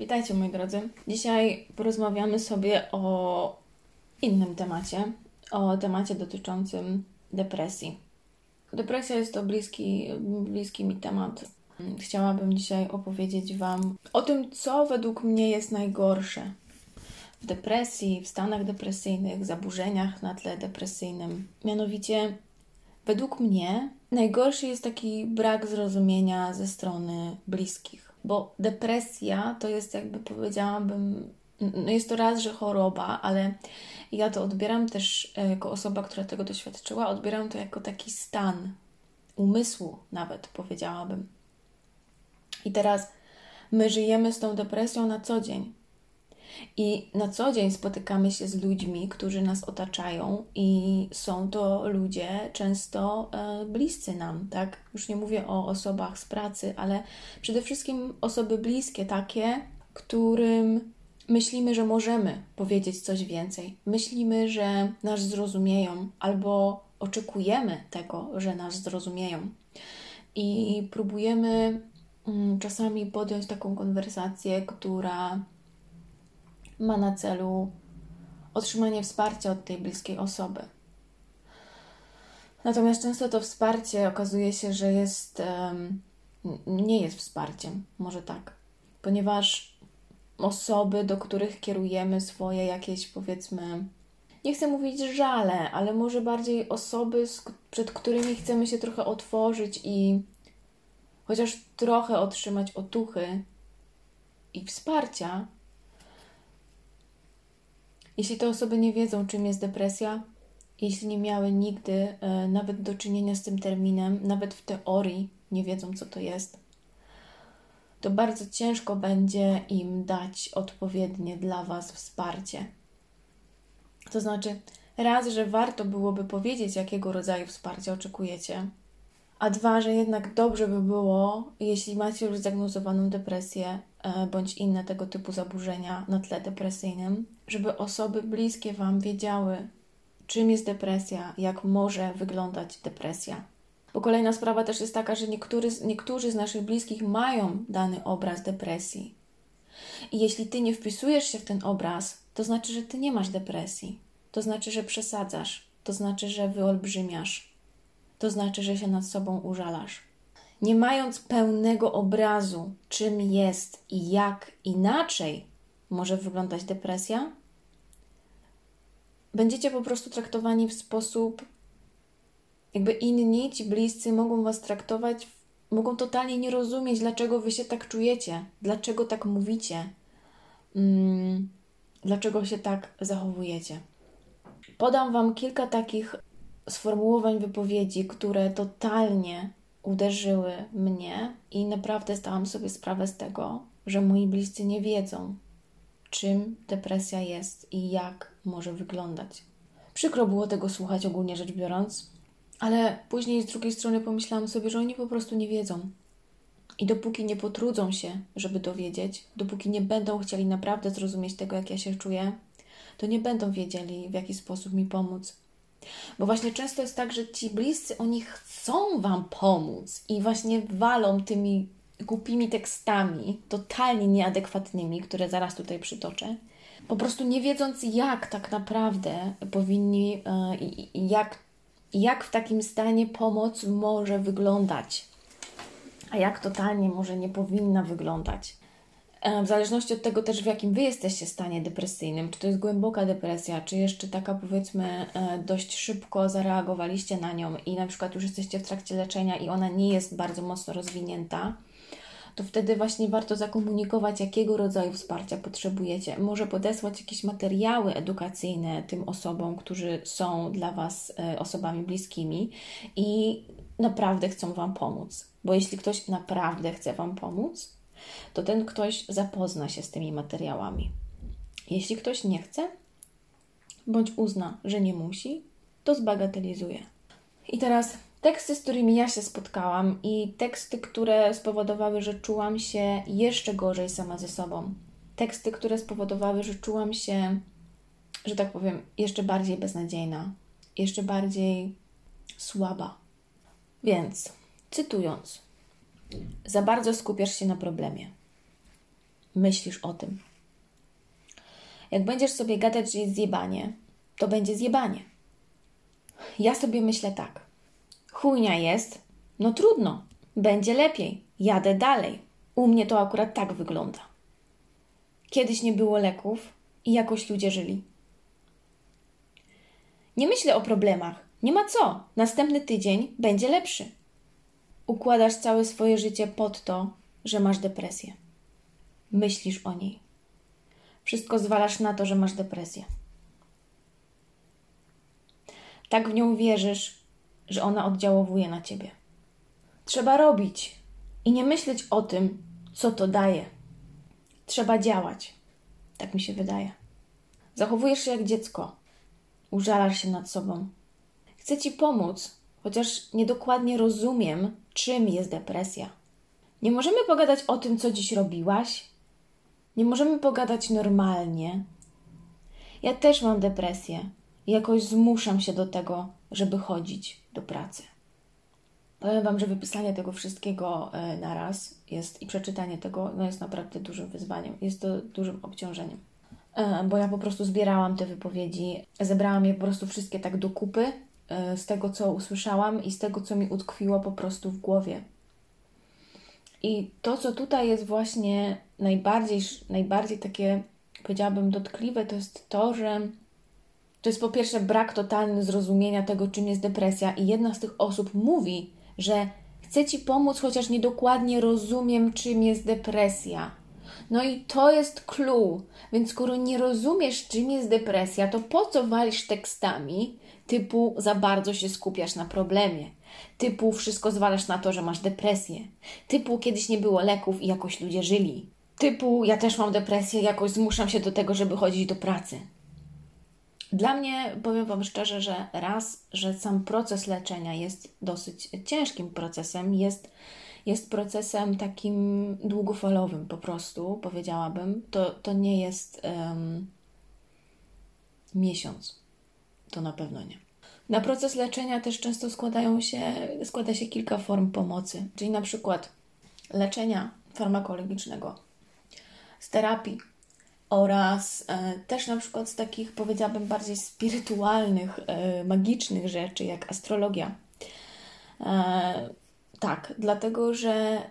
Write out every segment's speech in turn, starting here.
Witajcie moi drodzy. Dzisiaj porozmawiamy sobie o innym temacie, o temacie dotyczącym depresji. Depresja jest to bliski, bliski mi temat. Chciałabym dzisiaj opowiedzieć Wam o tym, co według mnie jest najgorsze w depresji, w stanach depresyjnych, zaburzeniach na tle depresyjnym. Mianowicie, według mnie najgorszy jest taki brak zrozumienia ze strony bliskich bo depresja to jest jakby powiedziałabym, no jest to raz, że choroba, ale ja to odbieram też e, jako osoba, która tego doświadczyła, odbieram to jako taki stan umysłu, nawet powiedziałabym. I teraz my żyjemy z tą depresją na co dzień. I na co dzień spotykamy się z ludźmi, którzy nas otaczają, i są to ludzie często e, bliscy nam, tak? Już nie mówię o osobach z pracy, ale przede wszystkim osoby bliskie, takie, którym myślimy, że możemy powiedzieć coś więcej. Myślimy, że nas zrozumieją, albo oczekujemy tego, że nas zrozumieją. I próbujemy mm, czasami podjąć taką konwersację, która ma na celu otrzymanie wsparcia od tej bliskiej osoby. Natomiast często to wsparcie okazuje się, że jest, nie jest wsparciem, może tak, ponieważ osoby, do których kierujemy swoje jakieś, powiedzmy, nie chcę mówić żale, ale może bardziej osoby, przed którymi chcemy się trochę otworzyć i chociaż trochę otrzymać otuchy i wsparcia, jeśli te osoby nie wiedzą, czym jest depresja, jeśli nie miały nigdy e, nawet do czynienia z tym terminem, nawet w teorii nie wiedzą, co to jest, to bardzo ciężko będzie im dać odpowiednie dla Was wsparcie. To znaczy, raz, że warto byłoby powiedzieć, jakiego rodzaju wsparcia oczekujecie, a dwa, że jednak dobrze by było, jeśli macie już zdiagnozowaną depresję e, bądź inne tego typu zaburzenia na tle depresyjnym, żeby osoby bliskie Wam wiedziały, czym jest depresja, jak może wyglądać depresja. Bo kolejna sprawa też jest taka, że niektóry, niektórzy z naszych bliskich mają dany obraz depresji. I jeśli ty nie wpisujesz się w ten obraz, to znaczy, że ty nie masz depresji. To znaczy, że przesadzasz. To znaczy, że wyolbrzymiasz to znaczy, że się nad sobą użalasz. Nie mając pełnego obrazu, czym jest i jak inaczej może wyglądać depresja, będziecie po prostu traktowani w sposób, jakby inni, ci bliscy mogą was traktować, mogą totalnie nie rozumieć, dlaczego wy się tak czujecie, dlaczego tak mówicie, mm, dlaczego się tak zachowujecie. Podam wam kilka takich sformułowań wypowiedzi, które totalnie uderzyły mnie i naprawdę zdałam sobie sprawę z tego, że moi bliscy nie wiedzą, czym depresja jest i jak może wyglądać. Przykro było tego słuchać ogólnie rzecz biorąc, ale później z drugiej strony pomyślałam sobie, że oni po prostu nie wiedzą. I dopóki nie potrudzą się, żeby dowiedzieć, dopóki nie będą chcieli naprawdę zrozumieć tego, jak ja się czuję, to nie będą wiedzieli, w jaki sposób mi pomóc. Bo właśnie często jest tak, że ci bliscy, oni chcą Wam pomóc i właśnie walą tymi głupimi tekstami, totalnie nieadekwatnymi, które zaraz tutaj przytoczę, po prostu nie wiedząc, jak tak naprawdę powinni e, jak, jak w takim stanie pomoc może wyglądać, a jak totalnie może nie powinna wyglądać. E, w zależności od tego też, w jakim Wy jesteście stanie depresyjnym, czy to jest głęboka depresja, czy jeszcze taka powiedzmy e, dość szybko zareagowaliście na nią i na przykład już jesteście w trakcie leczenia i ona nie jest bardzo mocno rozwinięta, to wtedy właśnie warto zakomunikować, jakiego rodzaju wsparcia potrzebujecie. Może podesłać jakieś materiały edukacyjne tym osobom, którzy są dla Was e, osobami bliskimi i naprawdę chcą Wam pomóc. Bo jeśli ktoś naprawdę chce Wam pomóc, to ten ktoś zapozna się z tymi materiałami. Jeśli ktoś nie chce, bądź uzna, że nie musi, to zbagatelizuje. I teraz teksty, z którymi ja się spotkałam, i teksty, które spowodowały, że czułam się jeszcze gorzej sama ze sobą. Teksty, które spowodowały, że czułam się, że tak powiem, jeszcze bardziej beznadziejna, jeszcze bardziej słaba. Więc, cytując, za bardzo skupiasz się na problemie. myślisz o tym. Jak będziesz sobie gadać, że jest zjebanie, to będzie zjebanie. Ja sobie myślę tak. Chujnia jest, no trudno, będzie lepiej, jadę dalej. U mnie to akurat tak wygląda. Kiedyś nie było leków i jakoś ludzie żyli. Nie myślę o problemach. Nie ma co. Następny tydzień będzie lepszy. Układasz całe swoje życie pod to, że masz depresję. Myślisz o niej. Wszystko zwalasz na to, że masz depresję. Tak w nią wierzysz, że ona oddziałowuje na ciebie. Trzeba robić i nie myśleć o tym, co to daje. Trzeba działać. Tak mi się wydaje. Zachowujesz się jak dziecko. Użalasz się nad sobą. Chcę ci pomóc, chociaż niedokładnie rozumiem, czym jest depresja. Nie możemy pogadać o tym, co dziś robiłaś? Nie możemy pogadać normalnie. Ja też mam depresję i jakoś zmuszam się do tego, żeby chodzić do pracy. Powiem Wam, że wypisanie tego wszystkiego e, na raz jest i przeczytanie tego no jest naprawdę dużym wyzwaniem. Jest to dużym obciążeniem. E, bo ja po prostu zbierałam te wypowiedzi, zebrałam je po prostu wszystkie tak do kupy z tego, co usłyszałam i z tego, co mi utkwiło po prostu w głowie. I to, co tutaj jest właśnie najbardziej, najbardziej takie, powiedziałabym, dotkliwe, to jest to, że to jest po pierwsze brak totalny zrozumienia tego, czym jest depresja, i jedna z tych osób mówi, że chcę ci pomóc, chociaż niedokładnie rozumiem, czym jest depresja. No i to jest clue. Więc skoro nie rozumiesz, czym jest depresja, to po co walisz tekstami typu za bardzo się skupiasz na problemie? Typu wszystko zwalasz na to, że masz depresję. Typu kiedyś nie było leków i jakoś ludzie żyli. Typu ja też mam depresję, jakoś zmuszam się do tego, żeby chodzić do pracy. Dla mnie, powiem Wam szczerze, że raz, że sam proces leczenia jest dosyć ciężkim procesem, jest, jest procesem takim długofalowym po prostu, powiedziałabym. To, to nie jest um, miesiąc. To na pewno nie. Na proces leczenia też często składają się, składa się kilka form pomocy, czyli na przykład leczenia farmakologicznego, z terapii, oraz e, też na przykład z takich, powiedziałabym, bardziej spirytualnych, e, magicznych rzeczy, jak astrologia. E, tak, dlatego że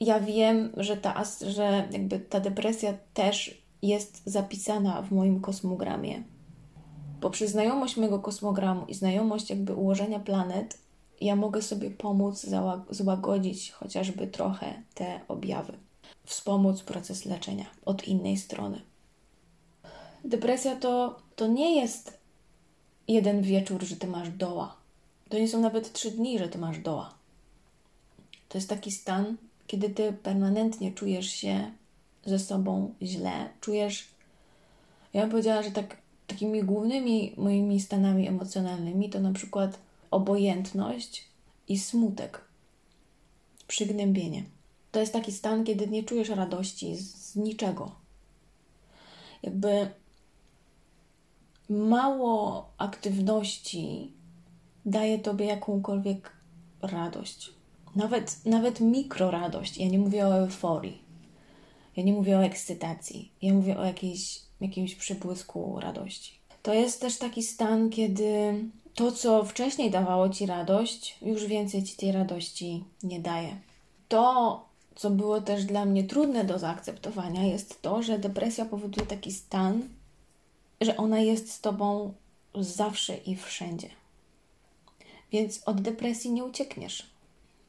ja wiem, że ta, że jakby ta depresja też jest zapisana w moim kosmogramie. Poprzez znajomość mojego kosmogramu i znajomość jakby ułożenia planet, ja mogę sobie pomóc złagodzić chociażby trochę te objawy, wspomóc proces leczenia od innej strony. Depresja to, to nie jest jeden wieczór, że ty masz doła. To nie są nawet trzy dni, że ty masz doła. To jest taki stan, kiedy ty permanentnie czujesz się ze sobą źle, czujesz. Ja bym powiedziała, że tak, takimi głównymi moimi stanami emocjonalnymi to na przykład obojętność i smutek, przygnębienie. To jest taki stan, kiedy nie czujesz radości z, niczego. Jakby mało aktywności daje tobie jakąkolwiek radość. Nawet, nawet mikroradość. Ja nie mówię o euforii. Ja nie mówię o ekscytacji. Ja mówię o jakiejś, jakimś przybłysku radości. To jest też taki stan, kiedy to, co wcześniej dawało ci radość, już więcej ci tej radości nie daje. To, co było też dla mnie trudne do zaakceptowania, jest to, że depresja powoduje taki stan, że ona jest z tobą zawsze i wszędzie. Więc od depresji nie uciekniesz.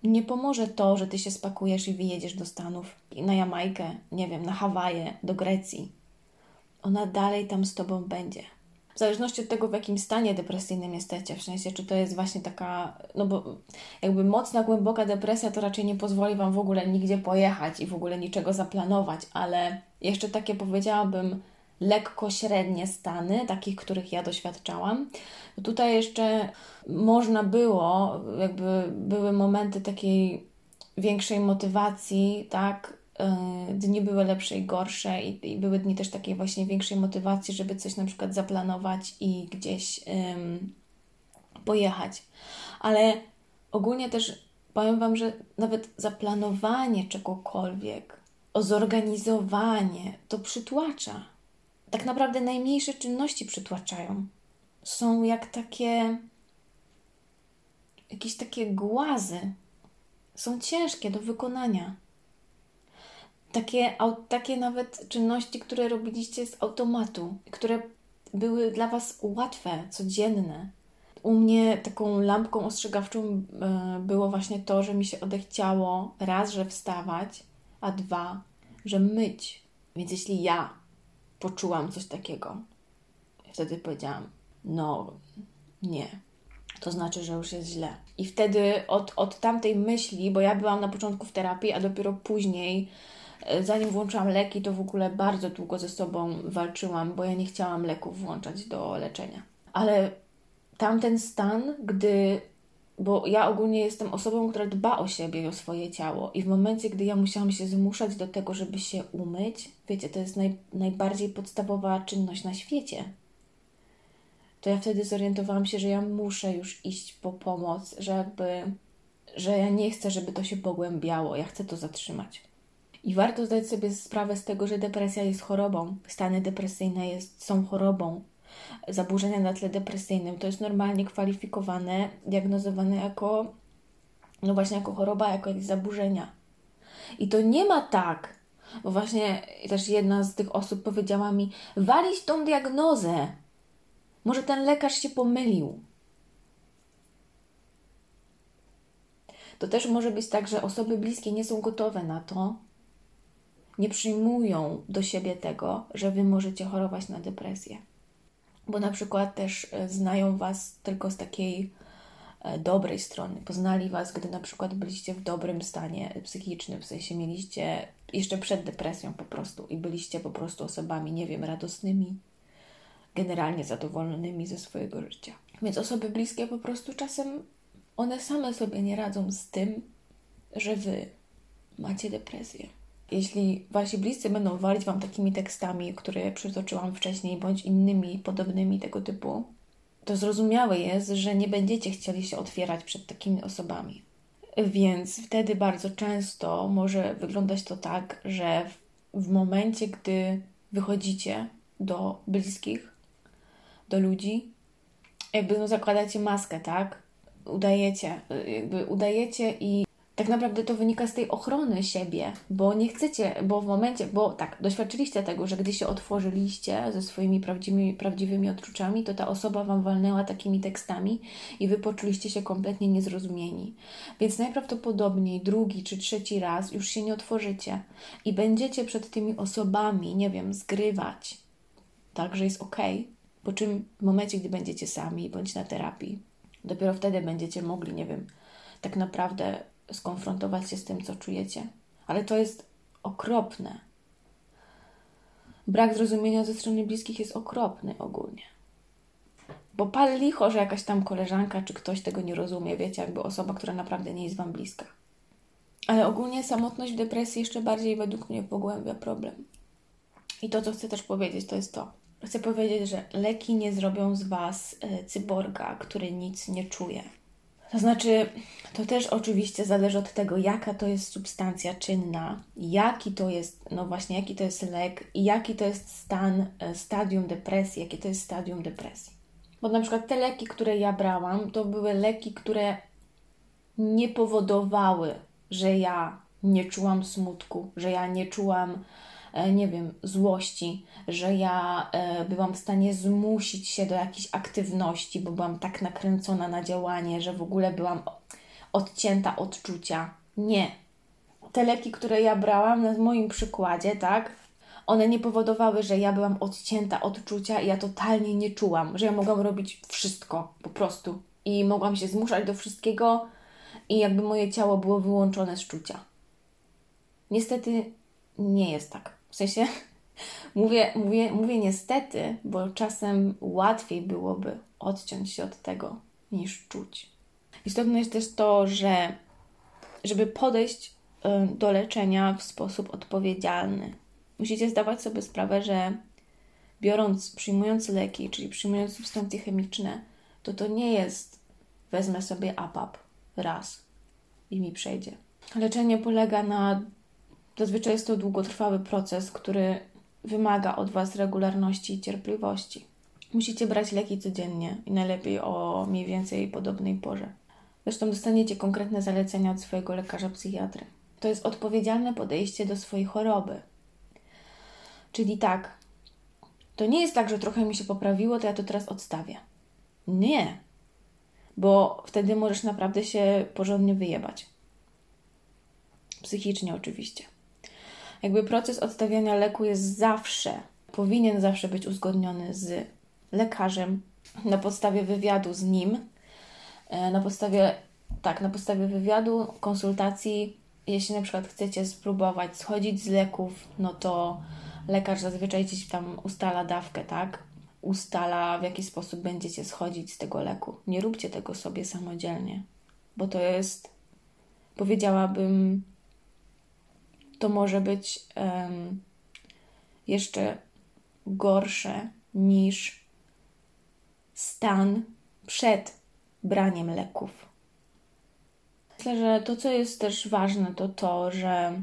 Nie pomoże to, że ty się spakujesz i wyjedziesz do Stanów, na Jamajkę, nie wiem, na Hawaje, do Grecji. Ona dalej tam z tobą będzie. W zależności od tego, w jakim stanie depresyjnym jesteście, w sensie, czy to jest właśnie taka, no bo jakby mocna, głęboka depresja, to raczej nie pozwoli Wam w ogóle nigdzie pojechać i w ogóle niczego zaplanować, ale jeszcze takie powiedziałabym, lekko średnie stany, takich, których ja doświadczałam. Tutaj jeszcze można było, jakby były momenty takiej większej motywacji, tak? E, dni były lepsze i gorsze, i, i, były dni też takiej właśnie większej motywacji, żeby coś na przykład zaplanować i gdzieś pojechać. Ale ogólnie też powiem Wam, że nawet zaplanowanie czegokolwiek zorganizowanie, to przytłacza. Tak naprawdę najmniejsze czynności przytłaczają. Są jak takie jakieś takie głazy. Są ciężkie do wykonania. Takie, takie nawet czynności, które robiliście z automatu, które były dla Was łatwe, codzienne. U mnie taką lampką ostrzegawczą e, było właśnie to, że mi się odechciało raz, że wstawać, a dwa, że myć. Więc jeśli ja poczułam coś takiego, wtedy powiedziałam: No, nie. To znaczy, że już jest źle. I wtedy od, od tamtej myśli, bo ja byłam na początku w terapii, a dopiero później zanim włączyłam leki, to w ogóle bardzo długo ze sobą walczyłam, bo ja nie chciałam leków włączać do leczenia. Ale tamten stan, gdy bo ja ogólnie jestem osobą, która dba o siebie i o swoje ciało. I w momencie, gdy ja musiałam się zmuszać do tego, żeby się umyć, wiecie, to jest naj, najbardziej podstawowa czynność na świecie. To ja wtedy zorientowałam się, że ja muszę już iść po pomoc, że jakby, że ja nie chcę, żeby to się pogłębiało, ja chcę to zatrzymać. I warto zdać sobie sprawę z tego, że depresja jest chorobą. Stany depresyjne jest, są chorobą. Zaburzenia na tle depresyjnym to jest normalnie kwalifikowane, diagnozowane jako, no właśnie, jako choroba, jako jakieś zaburzenia. I to nie ma tak, bo właśnie też jedna z tych osób powiedziała mi: walić tą diagnozę. Może ten lekarz się pomylił. To też może być tak, że osoby bliskie nie są gotowe na to, nie przyjmują do siebie tego, że wy możecie chorować na depresję. Bo na przykład też e, znają was tylko z takiej e, dobrej strony. Poznali was, gdy na przykład byliście w dobrym stanie psychicznym, w sensie mieliście jeszcze przed depresją po prostu i byliście po prostu osobami, nie wiem, radosnymi, generalnie zadowolonymi ze swojego życia. Więc osoby bliskie po prostu czasem one same sobie nie radzą z tym, że wy macie depresję. Jeśli wasi bliscy będą walić wam takimi tekstami, które przytoczyłam wcześniej, bądź innymi podobnymi tego typu, to zrozumiałe jest, że nie będziecie chcieli się otwierać przed takimi osobami. Więc wtedy bardzo często może wyglądać to tak, że w, momencie, gdy wychodzicie do bliskich, do ludzi, jakby no zakładacie maskę, tak? Udajecie, jakby udajecie i tak naprawdę to wynika z tej ochrony siebie, bo nie chcecie, bo w momencie, bo tak, doświadczyliście tego, że gdy się otworzyliście ze swoimi prawdziwymi, prawdziwymi odczuciami, to ta osoba Wam walnęła takimi tekstami i Wy poczuliście się kompletnie niezrozumieni. Więc najprawdopodobniej drugi czy trzeci raz już się nie otworzycie i będziecie przed tymi osobami, nie wiem, zgrywać, tak, że jest ok, po czym w momencie, gdy będziecie sami bądź na terapii, dopiero wtedy będziecie mogli, nie wiem, tak naprawdę skonfrontować się z tym, co czujecie. Ale to jest okropne. Brak zrozumienia ze strony bliskich jest okropny ogólnie. Bo pal licho, że jakaś tam koleżanka czy ktoś tego nie rozumie, wiecie, jakby osoba, która naprawdę nie jest Wam bliska. Ale ogólnie samotność w depresji jeszcze bardziej według mnie pogłębia problem. I to, co chcę też powiedzieć, to jest to. Chcę powiedzieć, że leki nie zrobią z Was e, cyborga, który nic nie czuje. To znaczy, to też oczywiście zależy od tego, jaka to jest substancja czynna, jaki to jest, no właśnie, jaki to jest lek i jaki to jest stan, e, stadium depresji, jakie to jest stadium depresji. Bo na przykład te leki, które ja brałam, to były leki, które nie powodowały, że ja nie czułam smutku, że ja nie czułam nie wiem, złości, że ja e, byłam w stanie zmusić się do jakiejś aktywności, bo byłam tak nakręcona na działanie, że w ogóle byłam odcięta odczucia. Nie. Te leki, które ja brałam, na moim przykładzie, tak, one nie powodowały, że ja byłam odcięta odczucia i ja totalnie nie czułam, że ja mogłam robić wszystko po prostu i mogłam się zmuszać do wszystkiego i jakby moje ciało było wyłączone z czucia. Niestety nie jest tak. W sensie mówię, mówię, mówię niestety, bo czasem łatwiej byłoby odciąć się od tego niż czuć. Istotne jest też to, że żeby podejść do leczenia w sposób odpowiedzialny, musicie zdawać sobie sprawę, że biorąc, przyjmując leki, czyli przyjmując substancje chemiczne, to to nie jest wezmę sobie APAP raz i mi przejdzie. Leczenie polega na Zazwyczaj jest to długotrwały proces, który wymaga od Was regularności i cierpliwości. Musicie brać leki codziennie i najlepiej o mniej więcej podobnej porze. Zresztą dostaniecie konkretne zalecenia od swojego lekarza psychiatry. To jest odpowiedzialne podejście do swojej choroby. Czyli tak, to nie jest tak, że trochę mi się poprawiło, to ja to teraz odstawię. Nie, bo wtedy możesz naprawdę się porządnie wyjebać. Psychicznie oczywiście. Jakby proces odstawiania leku jest zawsze, powinien zawsze być uzgodniony z lekarzem na podstawie wywiadu z nim, e, na podstawie, tak, na podstawie wywiadu, konsultacji. Jeśli na przykład chcecie spróbować schodzić z leków, no to lekarz zazwyczaj gdzieś tam ustala dawkę, tak? Ustala, w jaki sposób będziecie schodzić z tego leku. Nie róbcie tego sobie samodzielnie, bo to jest, powiedziałabym, to może być um, jeszcze gorsze niż stan przed braniem leków. Myślę, że to, co jest też ważne, to to, że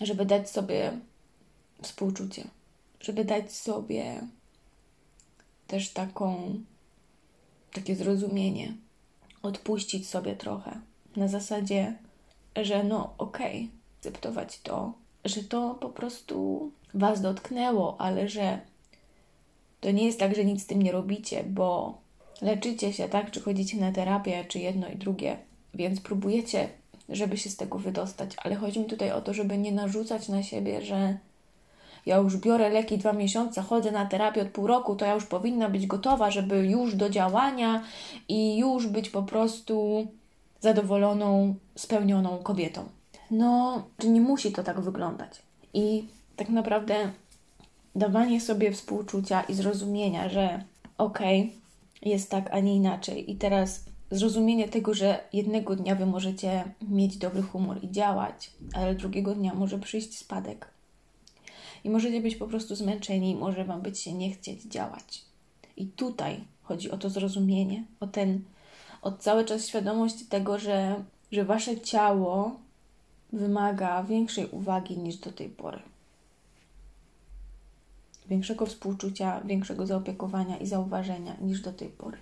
żeby dać sobie współczucie, żeby dać sobie też taką, takie zrozumienie, odpuścić sobie trochę na zasadzie, że no okej, okay, akceptować to, że to po prostu Was dotknęło, ale że to nie jest tak, że nic z tym nie robicie, bo leczycie się, tak? Czy chodzicie na terapię, czy jedno i drugie, więc próbujecie, żeby się z tego wydostać, ale chodzi mi tutaj o to, żeby nie narzucać na siebie, że ja już biorę leki dwa miesiące, chodzę na terapię od pół roku, to ja już powinna być gotowa, żeby już do działania i już być po prostu zadowoloną, spełnioną kobietą. No, nie musi to tak wyglądać. I tak naprawdę dawanie sobie współczucia i zrozumienia, że okej, okay, jest tak, a nie inaczej. I teraz zrozumienie tego, że jednego dnia wy możecie mieć dobry humor i działać, ale drugiego dnia może przyjść spadek. I możecie być po prostu zmęczeni, może wam być się nie chcieć działać. I tutaj chodzi o to zrozumienie, o ten, o cały czas świadomość tego, że, że wasze ciało wymaga większej uwagi niż do tej pory większego współczucia, większego zaopiekowania i zauważenia niż do tej pory.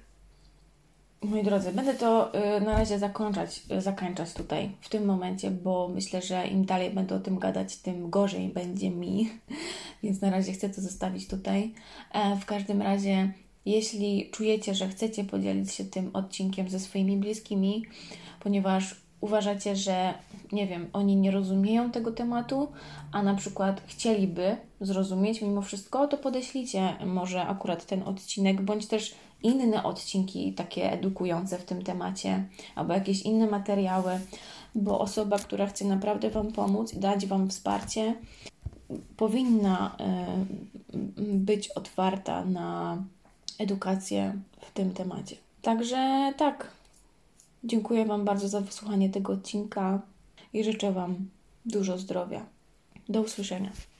Moi drodzy, będę to y, na razie zakończać, y, zakończać tutaj w tym momencie, bo myślę, że im dalej będę o tym gadać, tym gorzej będzie mi, więc na razie chcę to zostawić tutaj. E, w każdym razie, jeśli czujecie, że chcecie podzielić się tym odcinkiem ze swoimi bliskimi, ponieważ uważacie, że nie wiem, oni nie rozumieją tego tematu, a na przykład chcieliby zrozumieć mimo wszystko, to podeślijcie może akurat ten odcinek, bądź też inne odcinki takie edukujące w tym temacie, albo jakieś inne materiały, bo osoba, która chce naprawdę Wam pomóc dać Wam wsparcie, powinna y, być otwarta na edukację w tym temacie. Także tak, Dziękuję Wam bardzo za wysłuchanie tego odcinka i życzę Wam dużo zdrowia. Do usłyszenia.